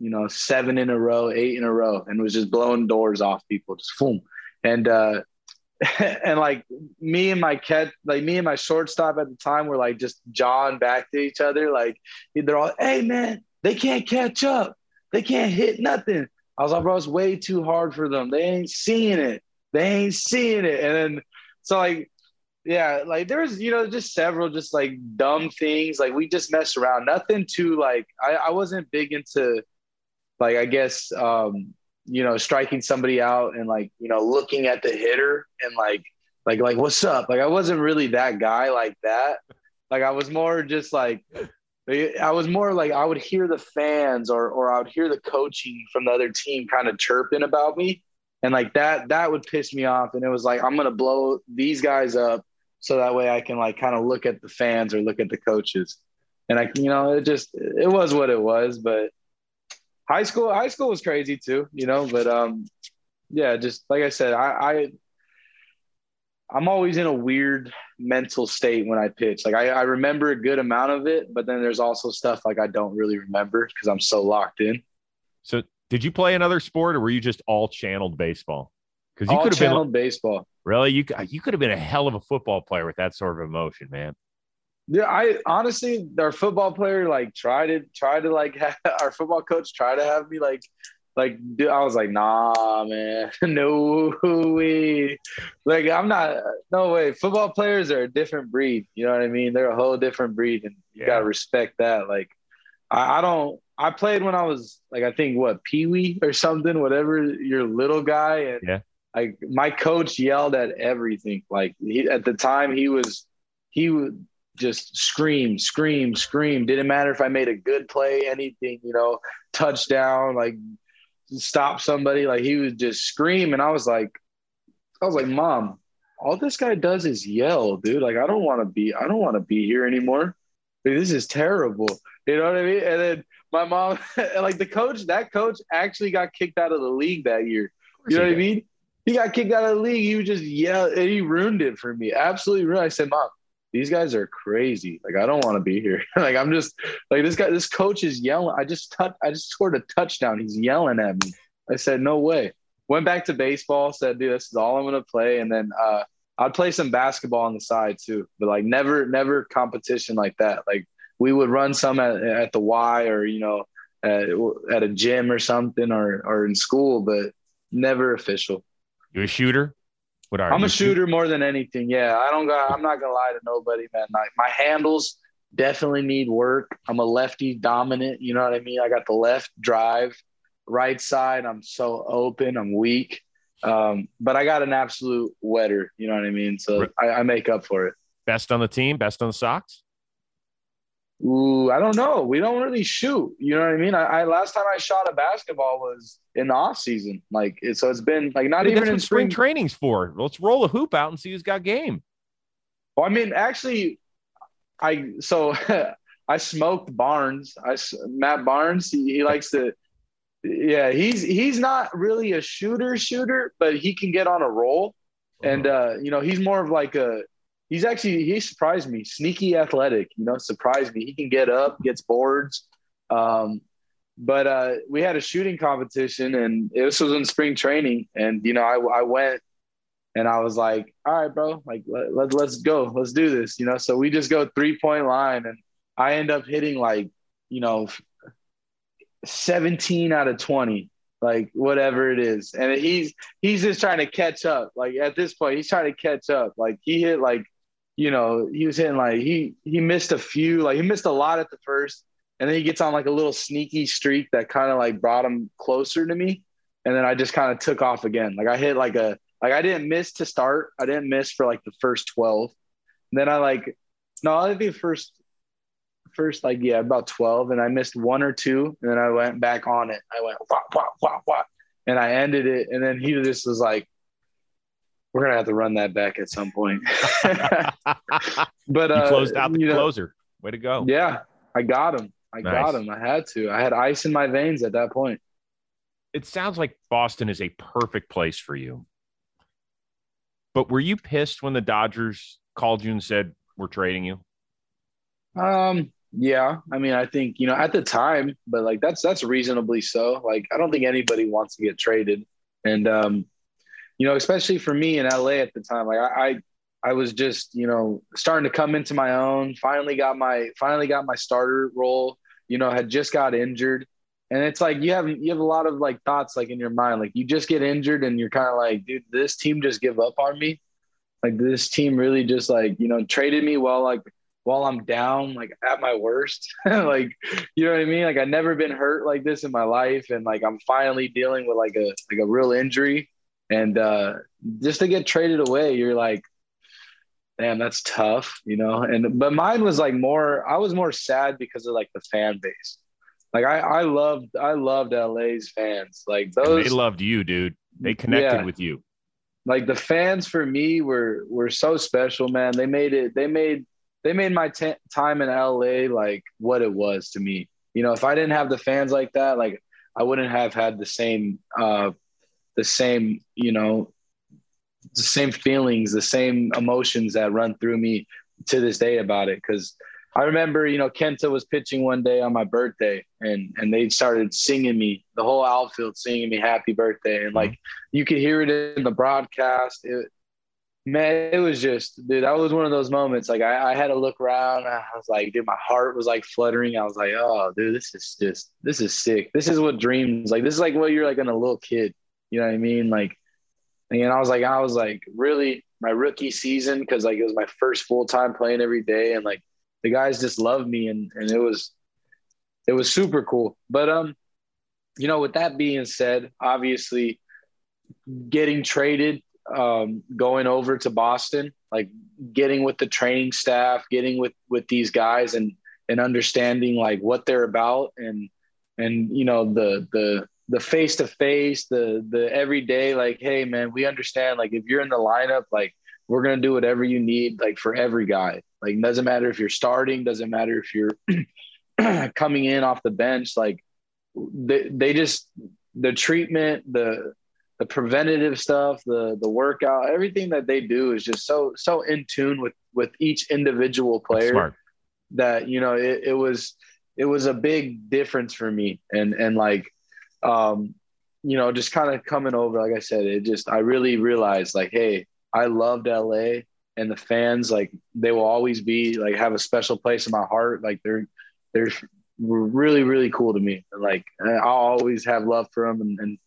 you know seven in a row, eight in a row, and was just blowing doors off people, just boom, and uh, and like me and my cat, like me and my shortstop at the time were like just jawing back to each other, like they're all, hey man, they can't catch up they can't hit nothing. I was like, bro, it's way too hard for them. They ain't seeing it. They ain't seeing it. And then so like, yeah, like there's, you know, just several just like dumb things. Like we just messed around. Nothing too like I, I wasn't big into like I guess um, you know, striking somebody out and like, you know, looking at the hitter and like like like what's up? Like I wasn't really that guy like that. Like I was more just like I was more like I would hear the fans or or I would hear the coaching from the other team kind of chirping about me, and like that that would piss me off. And it was like I'm gonna blow these guys up so that way I can like kind of look at the fans or look at the coaches. and I, you know, it just it was what it was. But high school, high school was crazy too, you know. But um, yeah, just like I said, I, I I'm always in a weird mental state when I pitch. Like I, I remember a good amount of it, but then there's also stuff like I don't really remember because I'm so locked in. So did you play another sport or were you just all channeled baseball? Because you could have been baseball. Really, you you could have been a hell of a football player with that sort of emotion, man. Yeah, I honestly, our football player like tried to try to like have, our football coach tried to have me like like dude, I was like, nah, man, no way. Like I'm not, no way. Football players are a different breed. You know what I mean? They're a whole different breed, and you yeah. gotta respect that. Like, I, I, don't. I played when I was like, I think what Pee Wee or something, whatever. Your little guy, and yeah. like my coach yelled at everything. Like he, at the time, he was he would just scream, scream, scream. Didn't matter if I made a good play, anything, you know, touchdown, like stop somebody. Like he would just scream, and I was like, I was like, Mom, all this guy does is yell, dude. Like I don't want to be, I don't want to be here anymore. Like, this is terrible. You know what I mean? And then my mom, like the coach, that coach actually got kicked out of the league that year. You know what I mean? He got kicked out of the league. He would just yell, and he ruined it for me. Absolutely ruined. I said, Mom, these guys are crazy. Like I don't want to be here. like I'm just like this guy. This coach is yelling. I just touch. I just scored a touchdown. He's yelling at me. I said no way. Went back to baseball. Said dude, this is all I'm gonna play. And then uh, I'd play some basketball on the side too. But like never, never competition like that. Like we would run some at, at the Y or you know at, at a gym or something or or in school, but never official. You a shooter? What are I'm a shooter more than anything. Yeah, I don't got. I'm not gonna lie to nobody, man. Like my handles definitely need work. I'm a lefty dominant. You know what I mean? I got the left drive, right side. I'm so open. I'm weak. Um, but I got an absolute wetter. You know what I mean? So I, I make up for it. Best on the team. Best on the Sox. Ooh, I don't know. We don't really shoot. You know what I mean? I, I last time I shot a basketball was in the off season. Like it, so, it's been like not even in spring, spring training's for. Let's roll a hoop out and see who's got game. Well, I mean, actually, I so I smoked Barnes. I Matt Barnes. He, he likes to. Yeah, he's he's not really a shooter shooter, but he can get on a roll, uh-huh. and uh, you know he's more of like a he's actually he surprised me. Sneaky athletic, you know, surprised me. He can get up, gets boards. Um, but uh, we had a shooting competition, and this was in spring training. And you know, I, I went and I was like, "All right, bro, like let, let let's go, let's do this." You know, so we just go three point line, and I end up hitting like you know, seventeen out of twenty like whatever it is. And he's he's just trying to catch up. Like at this point, he's trying to catch up. Like he hit like you know, he was hitting like he he missed a few, like he missed a lot at the first, and then he gets on like a little sneaky streak that kind of like brought him closer to me, and then I just kind of took off again. Like I hit like a like I didn't miss to start, I didn't miss for like the first twelve, and then I like no, I think first first like yeah about twelve, and I missed one or two, and then I went back on it. I went wah wah wah wah, and I ended it, and then he just was like we're gonna have to run that back at some point. but uh, you closed out the you know, closer. Way to go! Yeah, I got him. I nice. got him. I had to. I had ice in my veins at that point. It sounds like Boston is a perfect place for you. But were you pissed when the Dodgers called you and said we're trading you? Um, yeah. I mean, I think, you know, at the time, but like that's that's reasonably so. Like I don't think anybody wants to get traded. And um, you know, especially for me in LA at the time, like I, I, I was just, you know, starting to come into my own. Finally got my, finally got my starter role. You know, had just got injured, and it's like you have you have a lot of like thoughts like in your mind, like you just get injured and you're kind of like, dude, this team just give up on me. Like this team really just like you know traded me while like while I'm down, like at my worst. like, you know what I mean? Like I never been hurt like this in my life. And like I'm finally dealing with like a like a real injury. And uh, just to get traded away, you're like, damn, that's tough, you know. And but mine was like more. I was more sad because of like the fan base. Like I, I loved, I loved LA's fans. Like those, and they loved you, dude. They connected yeah. with you. Like the fans for me were were so special, man. They made it. They made they made my t- time in LA like what it was to me. You know, if I didn't have the fans like that, like I wouldn't have had the same uh the same, you know, the same feelings, the same emotions that run through me to this day about it. Cause I remember, you know, Kenta was pitching one day on my birthday and and they started singing me, the whole outfield singing me happy birthday. And like mm-hmm. you could hear it in the broadcast. It, man, it was just, dude, that was one of those moments. Like I, I had to look around. I was like, dude, my heart was like fluttering. I was like, oh, dude, this is just, this is sick. This is what dreams like. This is like what you're like in a little kid. You know what I mean? Like, and I was like, I was like, really, my rookie season because like it was my first full time playing every day, and like the guys just loved me, and and it was, it was super cool. But um, you know, with that being said, obviously, getting traded, um, going over to Boston, like getting with the training staff, getting with with these guys, and and understanding like what they're about, and and you know the the the face to face, the the everyday, like, hey man, we understand. Like if you're in the lineup, like we're gonna do whatever you need, like for every guy. Like doesn't matter if you're starting, doesn't matter if you're coming in off the bench. Like they they just the treatment, the the preventative stuff, the the workout, everything that they do is just so so in tune with with each individual player that you know it, it was it was a big difference for me and and like um, you know, just kind of coming over, like I said, it just, I really realized like, hey, I loved LA and the fans, like, they will always be like, have a special place in my heart. Like, they're, they're really, really cool to me. Like, I'll always have love for them and, and,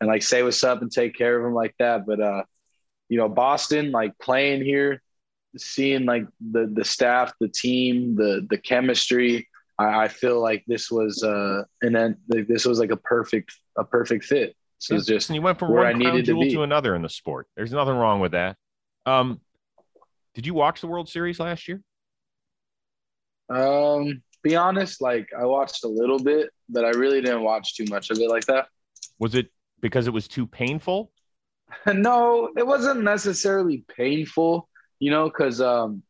and like say what's up and take care of them like that. But, uh, you know, Boston, like playing here, seeing like the, the staff, the team, the, the chemistry, I, I feel like this was uh and then like, this was like a perfect a perfect fit. So it's just and you went from one I needed to, to another in the sport. There's nothing wrong with that. Um, did you watch the World Series last year? Um, be honest, like I watched a little bit, but I really didn't watch too much of it like that. Was it because it was too painful? no, it wasn't necessarily painful, you know, because um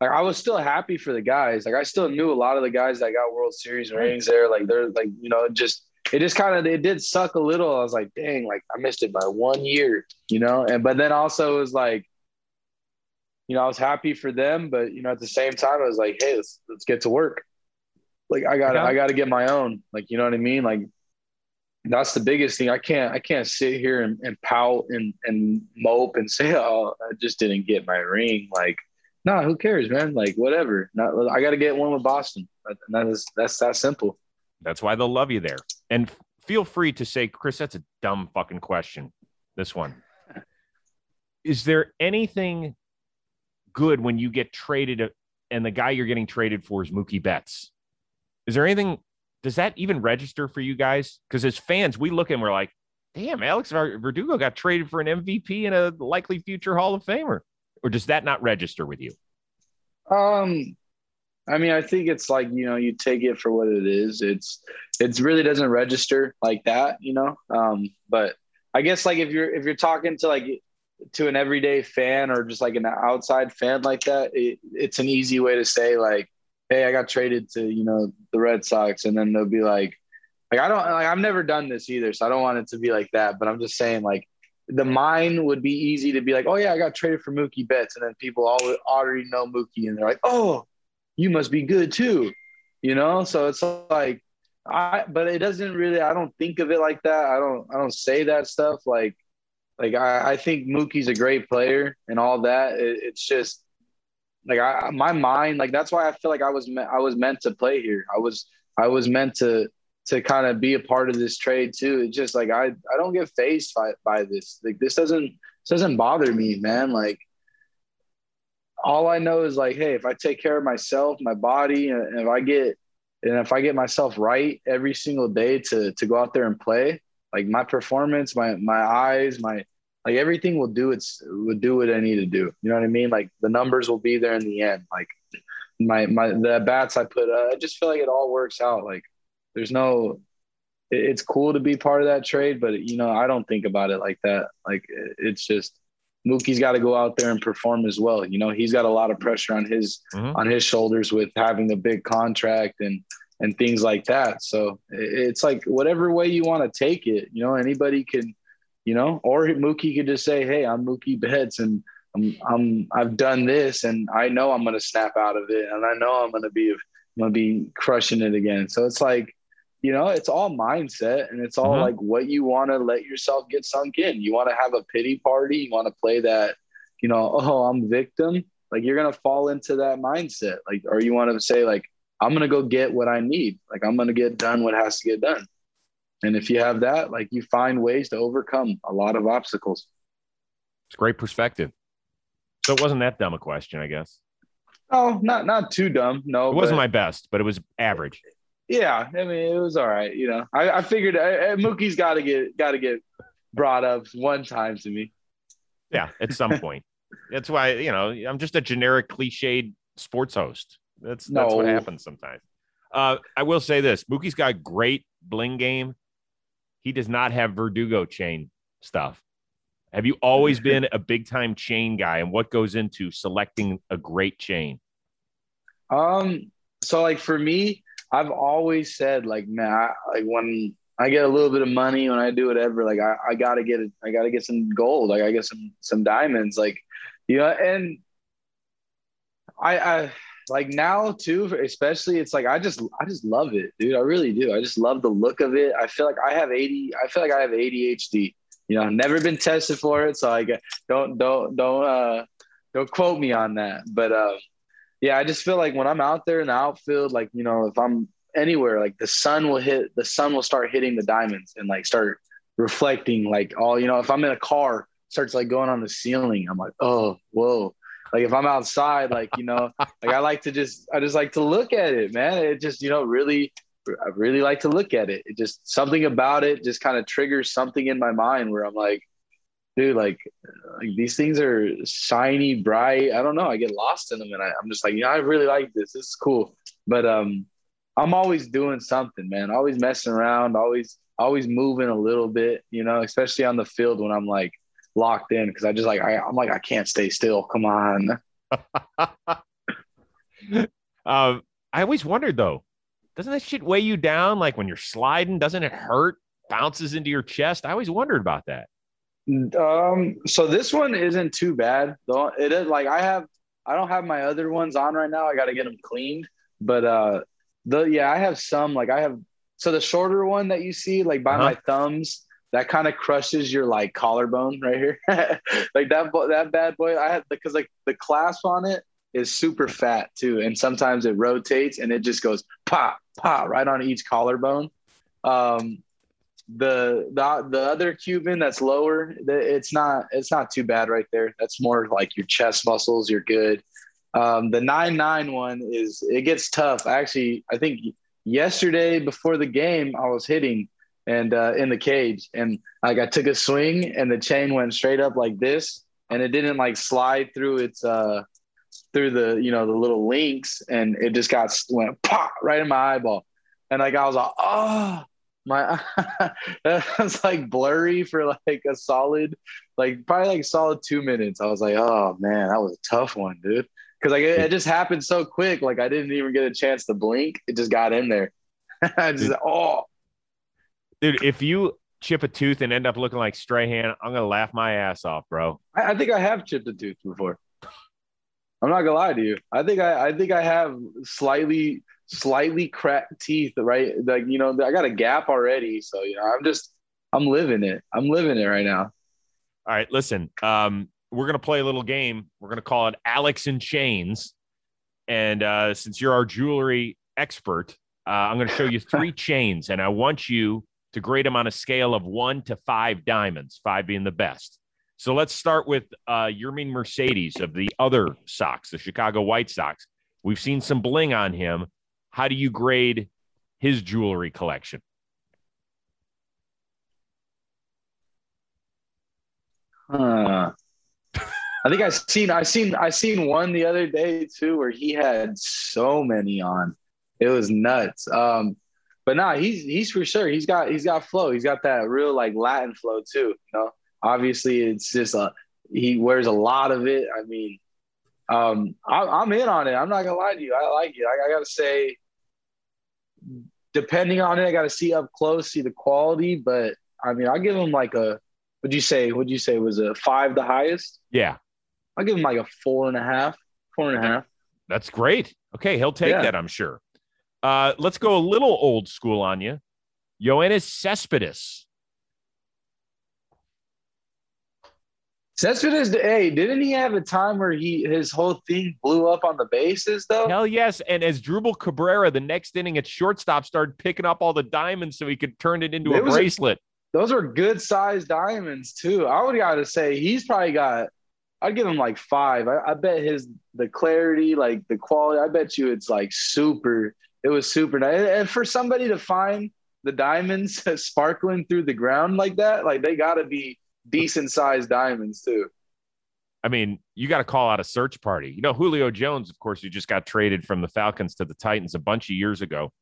like I was still happy for the guys. Like I still knew a lot of the guys that got World Series rings there. Like they're like, you know, just it just kind of it did suck a little. I was like, dang, like I missed it by one year, you know? And but then also it was like, you know, I was happy for them, but you know, at the same time, I was like, hey, let's let's get to work. Like I got I got to get my own. Like you know what I mean? Like that's the biggest thing. I can't I can't sit here and, and pout and and mope and say, oh, I just didn't get my ring. Like no, who cares, man? Like whatever. Not, I got to get one with Boston. That is that's that simple. That's why they'll love you there. And feel free to say, Chris, that's a dumb fucking question. This one. Is there anything good when you get traded uh, and the guy you're getting traded for is Mookie Betts? Is there anything? Does that even register for you guys? Because as fans, we look and we're like, damn, Alex Verdugo got traded for an MVP and a likely future Hall of Famer or does that not register with you? Um, I mean, I think it's like you know, you take it for what it is. It's it really doesn't register like that, you know. Um, but I guess like if you're if you're talking to like to an everyday fan or just like an outside fan like that, it, it's an easy way to say like, hey, I got traded to you know the Red Sox, and then they'll be like, like I don't like I've never done this either, so I don't want it to be like that. But I'm just saying like the mind would be easy to be like, oh yeah, I got traded for Mookie Betts, and then people all already know Mookie, and they're like, oh, you must be good too, you know. So it's like, I but it doesn't really. I don't think of it like that. I don't. I don't say that stuff like, like I, I think Mookie's a great player and all that. It, it's just like I my mind like that's why I feel like I was me- I was meant to play here. I was I was meant to to kind of be a part of this trade too. It's just like I I don't get phased by, by this. Like this doesn't this doesn't bother me, man. Like all I know is like, hey, if I take care of myself, my body, and if I get and if I get myself right every single day to to go out there and play, like my performance, my my eyes, my like everything will do its will do what I need to do. You know what I mean? Like the numbers will be there in the end. Like my my the bats I put, uh, I just feel like it all works out. Like there's no it's cool to be part of that trade but you know i don't think about it like that like it's just Mookie's got to go out there and perform as well. You know, he's got a lot of pressure on his Mhm. on his shoulders with having a big contract and and things like that. So it's like whatever way you want to take it. You know, anybody can, you know, or Mookie could just say, "Hey, I'm Mookie Betts, and I'm I'm I've done this, and I know I'm going to snap out of it, and I know I'm going to be I'm going to be crushing it again." So it's like you know, it's all mindset and it's all Mhm. like what you want to let yourself get sunk in. You want to have a pity party. You want to play that, you know, oh, I'm victim. Like you're going to fall into that mindset. Like, or you want to say, like, I'm going to go get what I need. Like, I'm going to get done what has to get done. And if you have that, like, you find ways to overcome a lot of obstacles. It's great perspective. So it wasn't that dumb a question, I guess. Oh, not not too dumb. No, It wasn't but- my best, but it was average. Yeah, I mean, it was all right. You know, I, I figured uh, Mookie's got to get got to get brought up one time to me. Yeah, at some point. That's why, you know, I'm just a generic cliched sports host. That's that's what happens sometimes. Uh, I will say this Mookie's got great bling game. He does not have Verdugo chain stuff. Have you always been a big time chain guy? And what goes into selecting a great chain? Um, so like for me, I've always said like, man, I, like when I get a little bit of money, when I do whatever, like I, I gotta get it, I gotta get some gold, like I get some some diamonds, like you know, and I I like now too, especially it's like I just I just love it, dude. I really do. I just love the look of it. I feel like I have 80, I feel like I have ADHD. You know, never been tested for it, so I get don't don't don't uh don't quote me on that. But uh yeah, I just feel like when I'm out there in the outfield, like, you know, if I'm anywhere, like the sun will hit, the sun will start hitting the diamonds and like start reflecting, like, all, you know, if I'm in a car, starts like going on the ceiling. I'm like, oh, whoa. Like if I'm outside, like, you know, like I like to just, I just like to look at it, man. It just, you know, really, I really like to look at it. It just, something about it just kind of triggers something in my mind where I'm like, dude, like, like these things are shiny, bright. I don't know. I get lost in them, and I, I'm just like, yeah, I really like this. This is cool. But um, I'm always doing something, man. Always messing around. Always, always moving a little bit. You know, especially on the field when I'm like locked in because I just like I, I'm like I can't stay still. Come on. Um, I always wondered though, doesn't that shit weigh you down? Like when you're sliding, doesn't it hurt? Bounces into your chest. I always wondered about that. Um, so this one isn't too bad though. It is like I have, I don't have my other ones on right now. I got to get them cleaned. But uh, the yeah, I have some. Like I have. So the shorter one that you see, like by Uh-huh. my thumbs, that kind of crushes your like collarbone right here. like that, bo- that bad boy. I had because like the clasp on it is super fat too, and sometimes it rotates and it just goes pop pop right on each collarbone. Um, the the the other Cuban that's lower, it's not it's not too bad right there. That's more like your chest muscles. You're good. Um, the nine nine one is it gets tough. Actually, I think yesterday before the game, I was hitting and uh, in the cage, and like I took a swing, and the chain went straight up like this, and it didn't like slide through its uh through the you know the little links, and it just got went pop right in my eyeball, and like I was like oh my that was like blurry for like a solid like probably like solid two minutes. I was like oh man that was a tough one dude. Because like it, it just happened so quick like i didn't even get a chance to blink. It just got in there. I just oh. Dude, if you chip a tooth and end up looking like Strahan, I'm gonna laugh my ass off, bro. I, I think i have chipped a tooth before. I'm not gonna lie to you. I think i i think i have slightly slightly cracked teeth right like you know i got a gap already so you know i'm just i'm living it i'm living it right now All right, listen. Um, we're gonna play a little game. We're gonna call it Alex in Chains. And uh, since you're our jewelry expert, uh, I'm gonna show you three chains, and I want you to grade them on a scale of one to five diamonds, five being the best. So let's start with uh, Yermin Mercedes of the other Sox, the Chicago White Sox. We've seen some bling on him. How do you grade his jewelry collection? I think I seen I seen I seen one the other day too where he had so many on. It was nuts. Um, but nah, he's he's for sure. He's got he's got flow. He's got that real like Latin flow too. You know, obviously it's just a he wears a lot of it. I mean, um, I, am in on it. I'm not gonna lie to you. I like it. I, I gotta say, depending on it, I gotta see up close, see the quality. But I mean, I'll give him like a. Would you say? Would you say was a five the highest? Yeah, I'll give him like a four and a half. Four and a half. That's great. Okay, he'll take yeah. that. I'm sure. Uh, let's go a little old school on you. Yoenis Cespedes. Cespedes, hey, didn't he have a time where he his whole thing blew up on the bases though? Hell yes. And Asdrubal Cabrera, the next inning at shortstop, started picking up all the diamonds so he could turn it into it a bracelet. A, those are good sized diamonds too. I would gotta say he's probably got I'd give him like five. I, I bet his the clarity, like the quality, I bet you it's like super. It was super nice. And for somebody to find the diamonds sparkling through the ground like that, like they gotta be decent sized diamonds too. I mean, you got to call out a search party. You know, Julio Jones, of course, who just got traded from the Falcons to the Titans a bunch of years ago,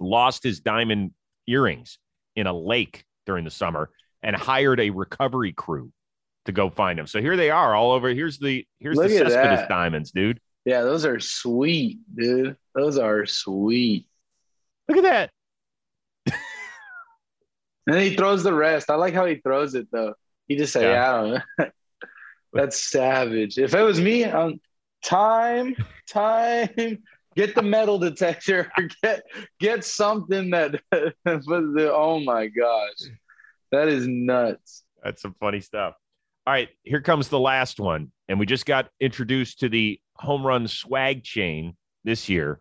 lost his diamond earrings in a lake during the summer and hired a recovery crew to go find them. So here they are all over. Here's the here's Look the Cespedes diamonds, dude. Yeah, those are sweet, dude. Those are sweet. Look at that. and he throws the rest. I like how he throws it though. He just say, yeah. I don't know. That's savage. If it was me, um, time, time, get the metal detector, get get something that. oh my gosh, that is nuts. That's some funny stuff. All right, here comes the last one, and we just got introduced to the home run swag chain this year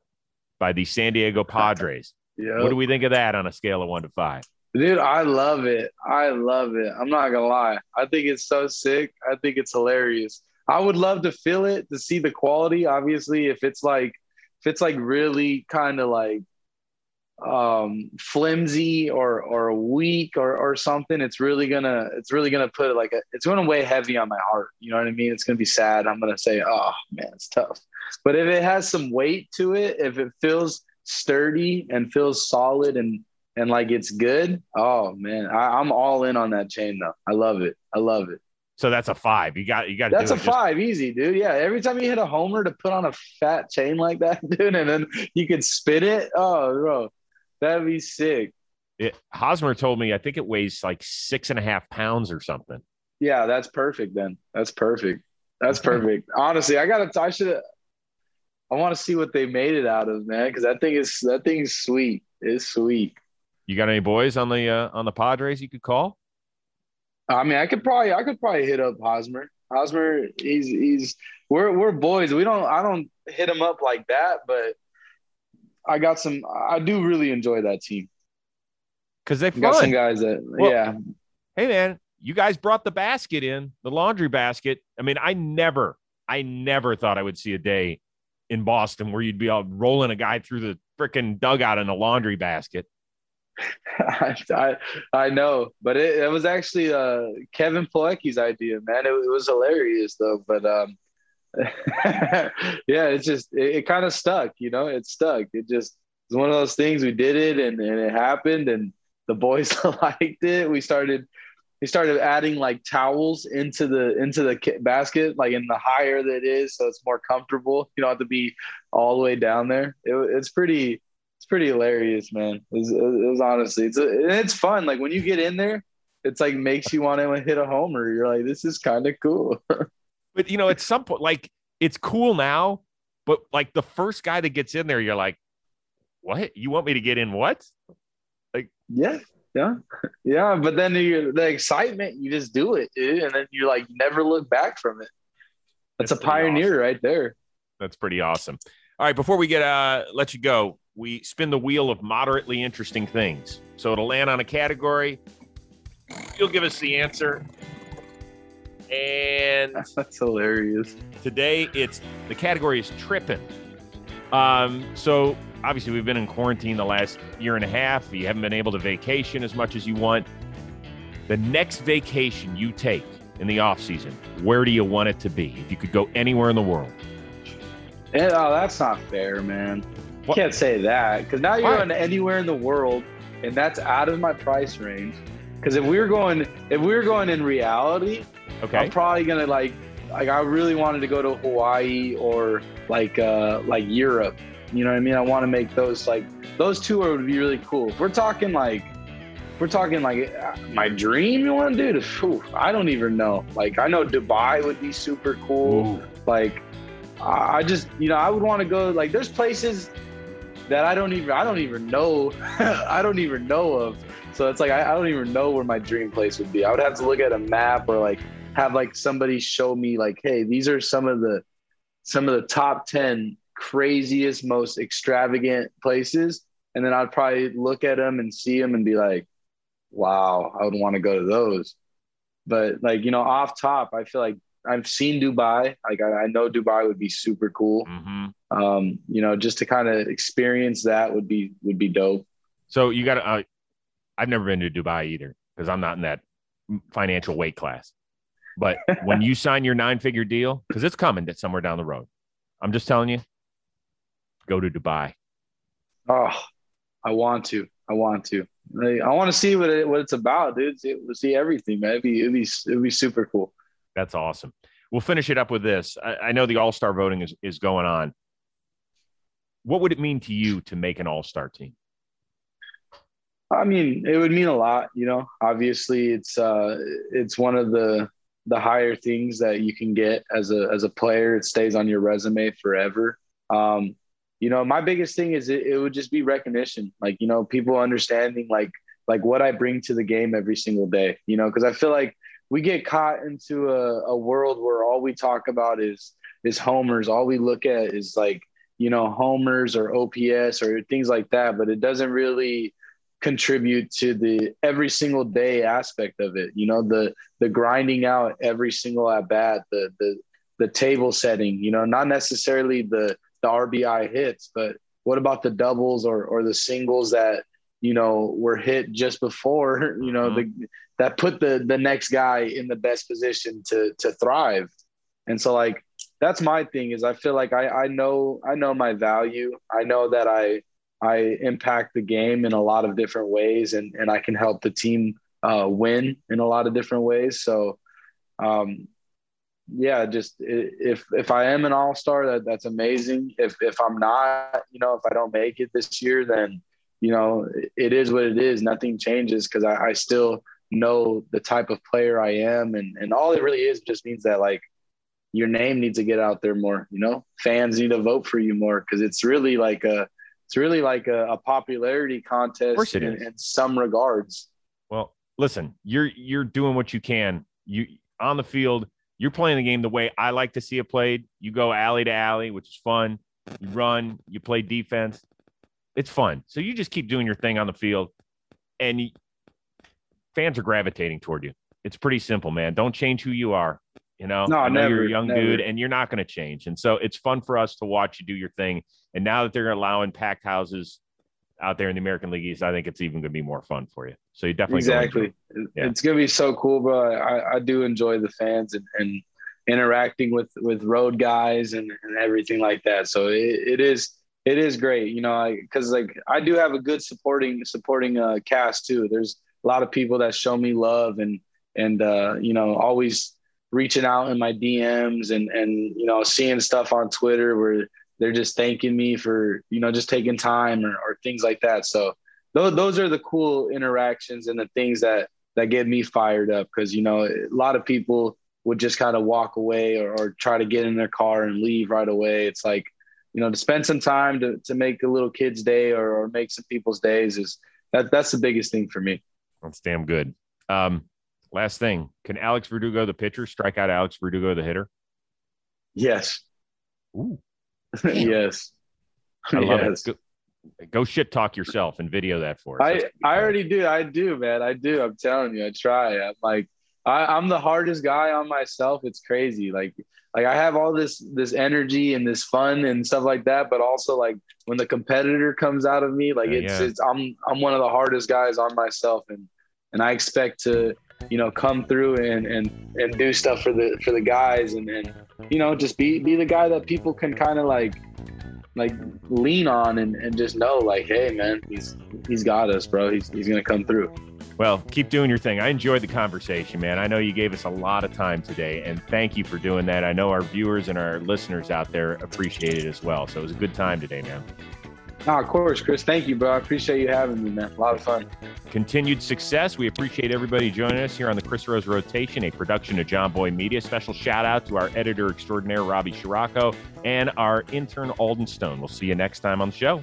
by the San Diego Padres. Yeah. What do we think of that on a scale of one to five? Dude, I love it. I love it. I'm not gonna lie. I think it's so sick. I think it's hilarious. I would love to feel it to see the quality. Obviously, if it's like if it's like really kind of like um flimsy or or weak or or something it's really gonna it's really gonna put like a, it's gonna weigh heavy on my heart you know what i mean it's gonna be sad i'm gonna say oh man it's tough but if it has some weight to it if it feels sturdy and feels solid and and like it's good, oh man, I, am all in on that chain though. I love it. I love it. So that's a five. You got you got. That's a just... five, easy, dude. Yeah, every time you hit a homer to put on a fat chain like that, dude, and then you could spin it. Oh, bro, that'd be sick. It, Hosmer told me I think it weighs like six and a half pounds or something. Yeah, that's perfect. Then that's perfect. That's perfect. Honestly, I gotta. I should. I want to see what they made it out of, man, because that thing is that thing's sweet. It's sweet. You got any boys on the uh, on the Padres you could call? I mean, I could probably I could probably hit up Hosmer. Hosmer, he's he's we're we're boys. We don't I don't hit him up like that, but I got some. I do really enjoy that team because they got some guys that well, yeah. Hey man, you guys brought the basket in the laundry basket. I mean, I never, I never thought I would see a day in Boston where you'd be out rolling a guy through the freaking dugout in a laundry basket. I, I, know, but it, it was actually uh, Kevin Plawecki's idea, man. It, it, was hilarious though, but um, yeah, it's just it, it kind of stuck, you know. It stuck. It just was one of those things. We did it, and, and it happened, and the boys liked it. We started we started adding like towels into the into the basket, like in the higher that it is, so it's more comfortable. You don't have to be all the way down there. It, it's pretty it's pretty hilarious, man. It was, it was honestly, it's it's fun. Like when you get in there, it's like makes you want to hit a homer. You're like, this is kind of cool. but you know, at some point, like it's cool now, but like the first guy that gets in there, you're like, what? You want me to get in? What? Like, yeah, yeah, yeah. But then you the excitement, you just do it, dude, and then you like never look back from it. That's, That's a pioneer awesome. right there. That's pretty awesome. All right, before we get uh let you go, we spin the wheel of moderately interesting things. So it'll land on a category. You'll give us the answer. And that's hilarious. Today it's the category is tripping. Um, so obviously we've been in quarantine the last year and a half. You haven't been able to vacation as much as you want. The next vacation you take in the off season, where do you want it to be? If you could go anywhere in the world. And, oh, that's not fair, man. You can't say that because now you're going anywhere in the world, and that's out of my price range. Because if we were going, if we were going in reality, Okay. I'm probably gonna like like I really wanted to go to Hawaii or like uh like Europe. You know what I mean? I want to make those like those two would be really cool. If we're talking like we're talking like my dream you want to do to I don't even know. Like I know Dubai would be super cool. Ooh. Like I just you know I would want to go like there's places that I don't even I don't even know I don't even know of. So it's like I, I don't even know where my dream place would be. I would have to look at a map or like have like somebody show me like, hey, these are some of the some of the top ten craziest, most extravagant places, and then I'd probably look at them and see them and be like, wow, I would want to go to those. But like you know, off top, I feel like I've seen Dubai. Like I, I know Dubai would be super cool. hmm Um, you know, just to kind of experience that would be would be dope. So you got to. Uh, I've never been to Dubai either because I'm not in that financial weight class. But when you sign your nine figure deal, because it's coming to somewhere down the road, I'm just telling you, go to Dubai. Oh, I want to. I want to. Like, I want to see what it, what it's about, dude. See, see everything, man. It'd be, it'd be it'd be super cool. That's awesome. We'll finish it up with this. I, I know the All Star voting is, is going on. What would it mean to you to make an All Star team? I mean, it would mean a lot, you know. Obviously, it's uh, it's one of the the higher things that you can get as a as a player. It stays on your resume forever. Um, you know, my biggest thing is it, it would just be recognition, like you know, people understanding like like what I bring to the game every single day. You know, because I feel like we get caught into a, a world where all we talk about is is homers. All we look at is like you know homers or OPS or things like that, but it doesn't really contribute to the every single day aspect of it. You know, the the grinding out every single at bat, the the the table setting. You know, not necessarily the the RBI hits, but what about the doubles or or the singles that you know were hit just before? You know, the mm-hmm. that put the the next guy in the best position to to thrive. And so like that's my thing is I feel like I I know I know my value. I know that I I impact the game in a lot of different ways, and and I can help the team uh, win in a lot of different ways. So, um, yeah, just if if I am an all star, that that's amazing. If if I'm not, you know, if I don't make it this year, then you know it is what it is. Nothing changes because I, I still know the type of player I am, and and all it really is just means that like your name needs to get out there more. You know, fans need to vote for you more because it's really like a it's really like a, a popularity contest course it in, is. in some regards. Well, listen, you're you're doing what you can. You on the field, you're playing the game the way I like to see it played. You go alley to alley, which is fun. You run, you play defense. It's fun. So you just keep doing your thing on the field, and you, fans are gravitating toward you. It's pretty simple, man. Don't change who you are. You know, No, I know you're a young never. dude, and you're not going to change. And so it's fun for us to watch you do your thing. And now that they're allowing packed houses out there in the American League East, I think it's even going to be more fun for you. So you definitely exactly. it. Yeah. It's gonna be so cool, bro. I, I do enjoy the fans and, and interacting with with road guys and, and everything like that. So it, it is it is great, you know, because like I do have a good supporting supporting uh, cast too. There's a lot of people that show me love and and uh, you know always reaching out in my DMs and and you know seeing stuff on Twitter where they're just thanking me for you know just taking time or, or things like that. So those those are the cool interactions and the things that that get me fired up because you know a lot of people would just kind of walk away or, or try to get in their car and leave right away. It's like you know to spend some time to to make a little kid's day or, or make some people's days is that that's the biggest thing for me. That's damn good. Um, last thing, can Alex Verdugo, the pitcher, strike out Alex Verdugo, the hitter? Yes, Ooh, yes, I love yes. it. Go, go shit talk yourself and video that for us. I, That's gonna be I already do. I do, man. I do. I'm telling you, I try. I'm like, I, I'm the hardest guy on myself. It's crazy. Like, like I have all this this energy and this fun and stuff like that, but also like when the competitor comes out of me, like it's, yeah. it's I'm I'm one of the hardest guys on myself, and and I expect to you know come through and and and do stuff for the for the guys and and you know just be be the guy that people can kind of like like lean on and, and just know like, hey man, he's he's got us, bro. He's he's gonna come through. Well, keep doing your thing. I enjoyed the conversation, man. I know you gave us a lot of time today, and thank you for doing that. I know our viewers and our listeners out there appreciate it as well. So it was a good time today, man. No, of course, Chris. Thank you, bro. I appreciate you having me, man. A lot of fun. Continued success. We appreciate everybody joining us here on the Chris Rose Rotation, a production of Jomboy Media. Special shout out to our editor extraordinaire, Robbie Scirocco, and our intern, Alden Stone. We'll see you next time on the show.